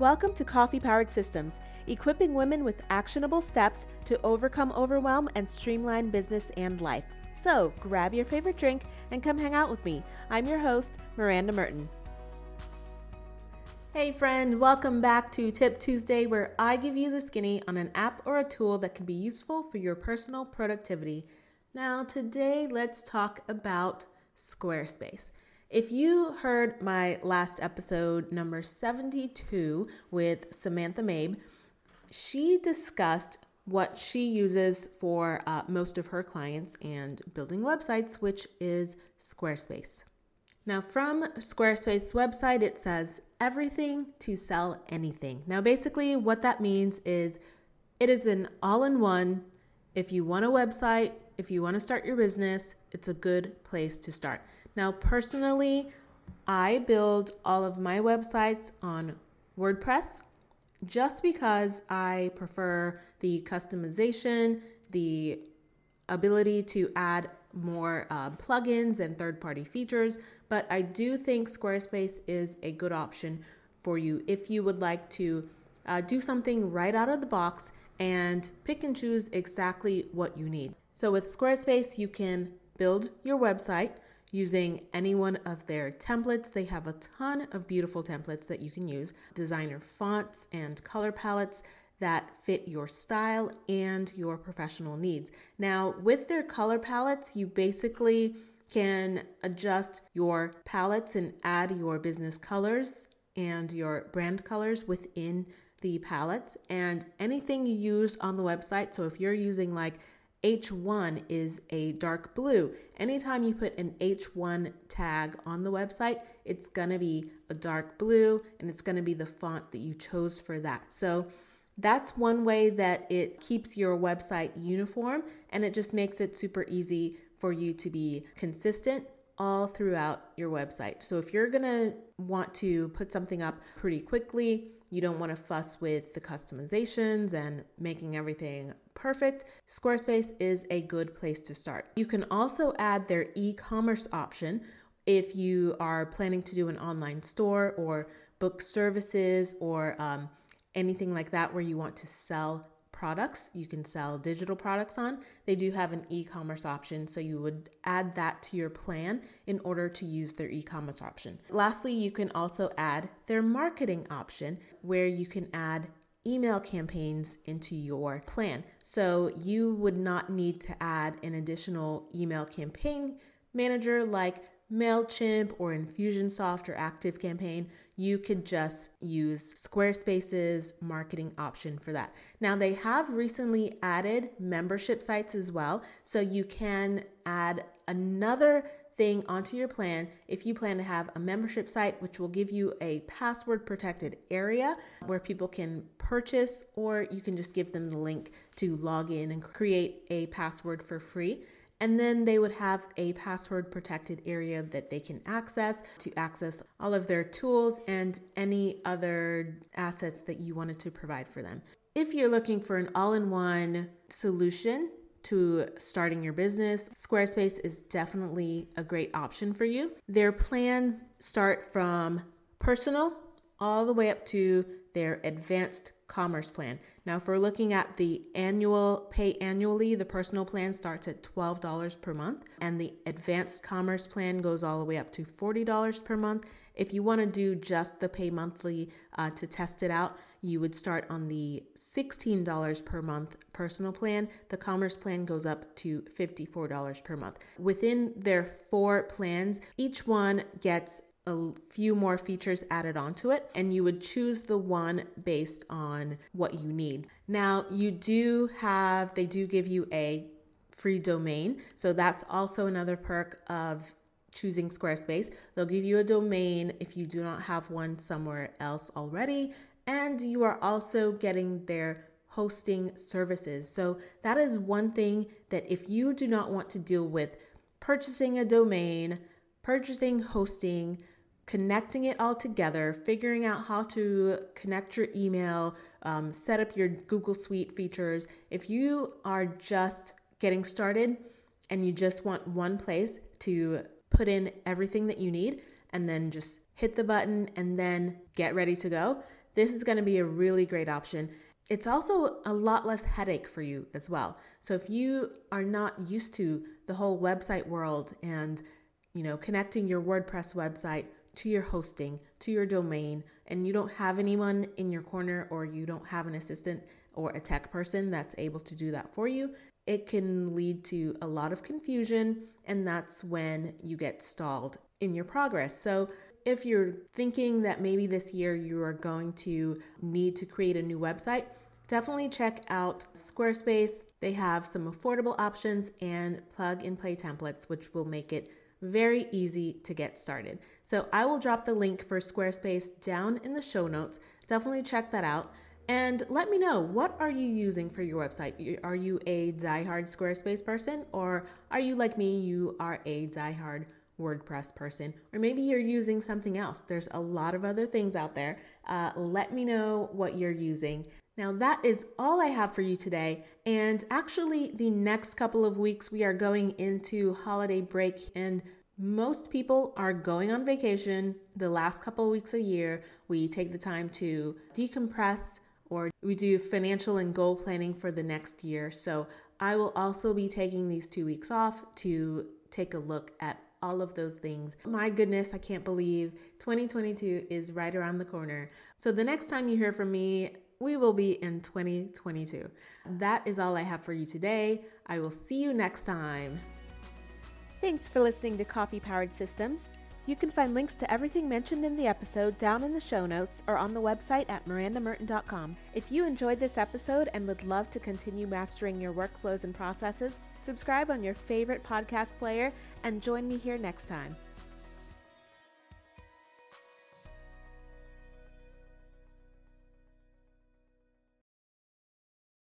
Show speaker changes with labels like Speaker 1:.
Speaker 1: Welcome to Coffee Powered Systems, equipping women with actionable steps to overcome overwhelm and streamline business and life. So grab your favorite drink and come hang out with me. I'm your host, Miranda Merton. Hey, friend, welcome back to Tip Tuesday, where I give you the skinny on an app or a tool that can be useful for your personal productivity. Now, today, let's talk about Squarespace. If you heard my last episode, number 72, with Samantha Mabe, she discussed what she uses for uh, most of her clients and building websites, which is Squarespace. Now, from Squarespace website, it says everything to sell anything. Now, basically, what that means is it is an all in one. If you want a website, if you want to start your business, it's a good place to start. Now, personally, I build all of my websites on WordPress just because I prefer the customization, the ability to add more uh, plugins and third party features. But I do think Squarespace is a good option for you if you would like to uh, do something right out of the box and pick and choose exactly what you need. So with Squarespace, you can build your website using any one of their templates. They have a ton of beautiful templates that you can use, designer fonts and color palettes that fit your style and your professional needs. Now, with their color palettes, you basically can adjust your palettes and add your business colors and your brand colors within the palettes and anything you use on the website. So if you're using like H1 is a dark blue. Anytime you put an H1 tag on the website, it's gonna be a dark blue and it's gonna be the font that you chose for that. So that's one way that it keeps your website uniform and it just makes it super easy for you to be consistent all throughout your website. So if you're gonna want to put something up pretty quickly, you don't want to fuss with the customizations and making everything perfect, Squarespace is a good place to start. You can also add their e commerce option if you are planning to do an online store or book services or um, anything like that where you want to sell products you can sell digital products on. They do have an e commerce option, so you would add that to your plan in order to use their e commerce option. Lastly, you can also add their marketing option where you can add email campaigns into your plan. So you would not need to add an additional email campaign manager like MailChimp or Infusionsoft or ActiveCampaign you could just use Squarespace's marketing option for that. Now, they have recently added membership sites as well. So you can add another thing onto your plan if you plan to have a membership site, which will give you a password protected area where people can purchase, or you can just give them the link to log in and create a password for free. And then they would have a password protected area that they can access to access all of their tools and any other assets that you wanted to provide for them. If you're looking for an all in one solution to starting your business, Squarespace is definitely a great option for you. Their plans start from personal all the way up to their advanced commerce plan. Now, if we're looking at the annual pay annually, the personal plan starts at $12 per month, and the advanced commerce plan goes all the way up to $40 per month. If you want to do just the pay monthly uh, to test it out, you would start on the $16 per month personal plan. The commerce plan goes up to $54 per month. Within their four plans, each one gets a few more features added onto it, and you would choose the one based on what you need. Now, you do have, they do give you a free domain, so that's also another perk of choosing Squarespace. They'll give you a domain if you do not have one somewhere else already, and you are also getting their hosting services. So, that is one thing that if you do not want to deal with purchasing a domain, purchasing hosting, connecting it all together, figuring out how to connect your email, um, set up your Google Suite features. If you are just getting started and you just want one place to put in everything that you need and then just hit the button and then get ready to go, this is going to be a really great option. It's also a lot less headache for you as well. So if you are not used to the whole website world and you know connecting your WordPress website to your hosting, to your domain, and you don't have anyone in your corner or you don't have an assistant or a tech person that's able to do that for you, it can lead to a lot of confusion, and that's when you get stalled in your progress. So, if you're thinking that maybe this year you are going to need to create a new website, definitely check out Squarespace. They have some affordable options and plug and play templates, which will make it very easy to get started. So I will drop the link for Squarespace down in the show notes. Definitely check that out. And let me know what are you using for your website? Are you a diehard Squarespace person or are you like me, you are a diehard WordPress person? Or maybe you're using something else. There's a lot of other things out there. Uh, let me know what you're using. Now, that is all I have for you today. And actually, the next couple of weeks, we are going into holiday break, and most people are going on vacation the last couple of weeks a year. We take the time to decompress or we do financial and goal planning for the next year. So I will also be taking these two weeks off to take a look at all of those things. My goodness, I can't believe 2022 is right around the corner. So the next time you hear from me, we will be in 2022. That is all I have for you today. I will see you next time.
Speaker 2: Thanks for listening to Coffee Powered Systems. You can find links to everything mentioned in the episode down in the show notes or on the website at mirandamerton.com. If you enjoyed this episode and would love to continue mastering your workflows and processes, subscribe on your favorite podcast player and join me here next time.